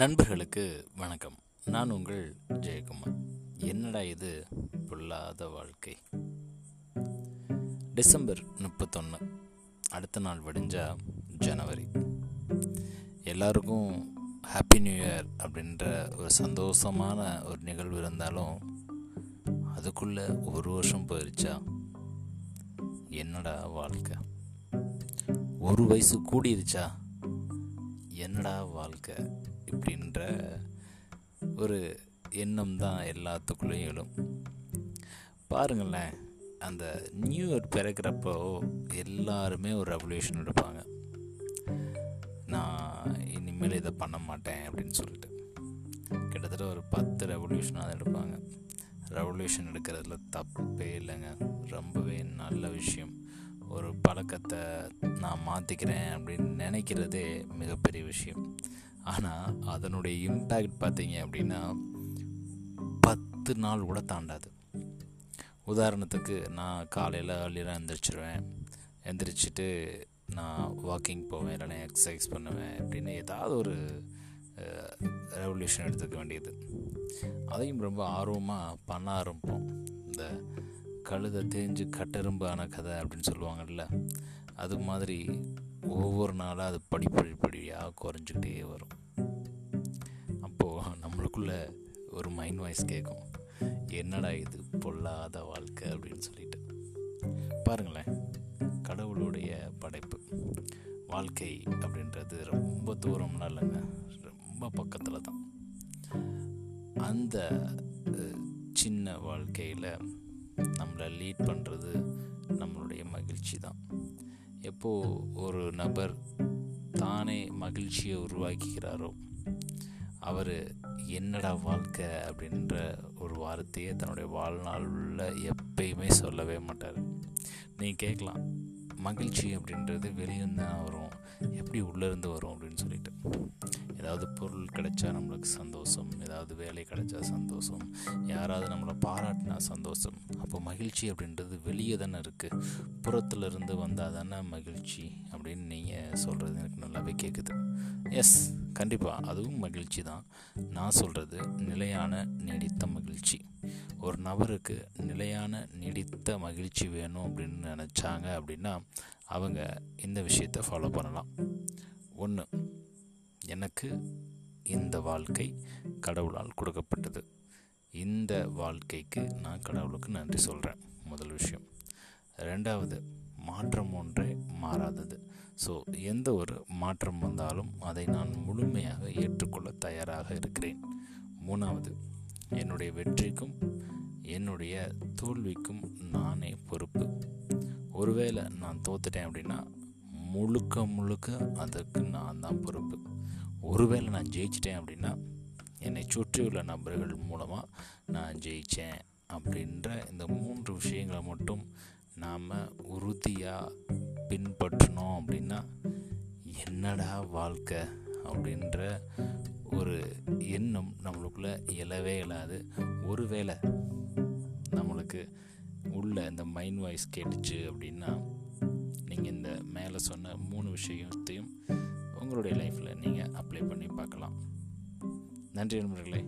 நண்பர்களுக்கு வணக்கம். நான் உங்கள் ஜெயக்குமார். என்னடா இது பொல்லாத வாழ்க்கை? டிசம்பர் முப்பத்தொன்று அடுத்த நாள் வடிஞ்சா ஜனவரி. எல்லாருக்கும் ஹாப்பி நியூ இயர் அப்படின்ற ஒரு சந்தோஷமான ஒரு நிகழ்வு இருந்தாலும் அதுக்குள்ளே ஒரு வருஷம் போயிருச்சா? என்னடா வாழ்க்கை? ஒரு வயசு கூடிருச்சா? என்னடா வாழ்க்கை? இப்படின்ற ஒரு எண்ணம் தான் எல்லாத்துக்குள்ளேயும் எழும். பாருங்களேன் அந்த நியூ இயர் பிறக்கிறப்போ எல்லாருமே ஒரு ரெவல்யூஷன் எடுப்பாங்க. நான் இனிமேல் இதை பண்ண மாட்டேன் அப்படின்னு சொல்லிட்டு. கிட்டத்தட்ட ஒரு பத்து ரெவல்யூஷனாக எடுப்பாங்க. ரெவல்யூஷன் எடுக்கிறதுல தப்பே இல்லைங்க. ரொம்பவே நல்ல விஷயம். ஒரு பழக்கத்தை நான் மாற்றிக்கிறேன் அப்படின்னு நினைக்கிறதே மிகப்பெரிய விஷயம். ஆனால் அதனுடைய இம்பேக்ட் பார்த்தீங்க அப்படின்னா பத்து நாள் கூட தாண்டாது. உதாரணத்துக்கு நான் காலையில் அர்லியராக எந்திரிச்சிருவேன். எந்திரிச்சிட்டு நான் வாக்கிங் போவேன் இல்லைனா எக்ஸசைஸ் பண்ணுவேன் அப்படின்னு ஏதாவது ஒரு ரெவல்யூஷன் எடுத்துக்க வேண்டியது. அதையும் ரொம்ப ஆர்வமாக பண்ண ஆரம்பிப்போம். இந்த கழுதை தேஞ்சு கட்டெரும்பான கதை அப்படின்னு சொல்லுவாங்கல்ல அது மாதிரி ஒவ்வொரு நாளாக அது படிப்படிப்படியாக குறைஞ்சிக்கிட்டே வரும். அப்போது நம்மளுக்குள்ள ஒரு மைண்ட் வாய்ஸ் கேட்கும். என்னடா இது? பொல்லாத வாழ்க்கை அப்படின்னு சொல்லிட்டு. பாருங்களேன். கடவுளுடைய படைப்பு. வாழ்க்கை அப்படின்றது ரொம்ப தூரம்லாம் இல்லைங்க. ரொம்ப பக்கத்தில் தான். அந்த சின்ன வாழ்க்கையில் நம்மளை லீட் பண்ணுறது நம்மளுடைய மகிழ்ச்சி தான். எப்போது ஒரு நபர் தானே மகிழ்ச்சியை உருவாக்கிக்கிறாரோ அவர் என்னடா வாழ்க்கை அப்படின்ற ஒரு வார்த்தையை தன்னுடைய வாழ்நாளில் எப்பயுமே சொல்லவே மாட்டார். நீங்கள் கேட்கலாம் மகிழ்ச்சி அப்படின்றது வெளியிருந்து தான் வரும் எப்படி உள்ளேருந்து வரும் அப்படின்னு சொல்லி ஏதாவது பொருள் கிடைச்சா நம்மளுக்கு சந்தோஷம் ஏதாவது வேலை கிடைச்சா சந்தோஷம் யாராவது நம்மளை பாராட்டினா சந்தோஷம். அப்போ மகிழ்ச்சி அப்படின்றது வெளியே தானே இருக்குது புறத்தில் இருந்து வந்தால் தானே மகிழ்ச்சி அப்படின்னு நீங்கள் சொல்கிறது எனக்கு நல்லாவே கேட்குது எஸ் கண்டிப்பாக அதுவும் மகிழ்ச்சி தான். நான் சொல்கிறது நிலையான நீடித்த மகிழ்ச்சி. ஒரு நபருக்கு நிலையான நீடித்த மகிழ்ச்சி வேணும் அப்படின்னு நினச்சாங்க அப்படின்னா அவங்க இந்த விஷயத்தை ஃபாலோ பண்ணலாம். ஒன்று எனக்கு இந்த வாழ்க்கை கடவுளால் கொடுக்கப்பட்டது. இந்த வாழ்க்கைக்கு நான் கடவுளுக்கு நன்றி சொல்கிறேன் முதல் விஷயம். ரெண்டாவது மாற்றம் ஒன்றே மாறாதது. ஸோ எந்த ஒரு மாற்றம் வந்தாலும் அதை நான் முழுமையாக ஏற்றுக்கொள்ள தயாராக இருக்கிறேன். மூணாவது என்னுடைய வெற்றிக்கும் என்னுடைய தோல்விக்கும் நானே பொறுப்பு. ஒருவேளை நான் தோத்துட்டேன் அப்படின்னா முழுக்க முழுக்க அதற்கு நான் தான் பொறுப்பு. ஒருவேளை நான் ஜெயிச்சிட்டேன் அப்படின்னா என்னை சுற்றியுள்ள நபர்கள் மூலமாக நான் ஜெயித்தேன் அப்படின்ற இந்த மூன்று விஷயங்களை மட்டும் நாம் உறுதியாக பின்பற்றினோம் அப்படின்னா என்னடா வாழ்க்கை அப்படின்ற ஒரு எண்ணம் நம்மளுக்குள்ளே இயலவே இல்லாது ஒருவேளை நம்மளுக்கு உள்ள இந்த மைண்ட் வாய்ஸ் கேட்டுச்சு அப்படின்னா நீங்கள் இந்த மேலே சொன்ன மூணு விஷயத்தையும் உங்களுடைய லைஃப்பில் நீங்கள் அப்ளை பண்ணி பார்க்கலாம். நன்றி நண்பர்களே.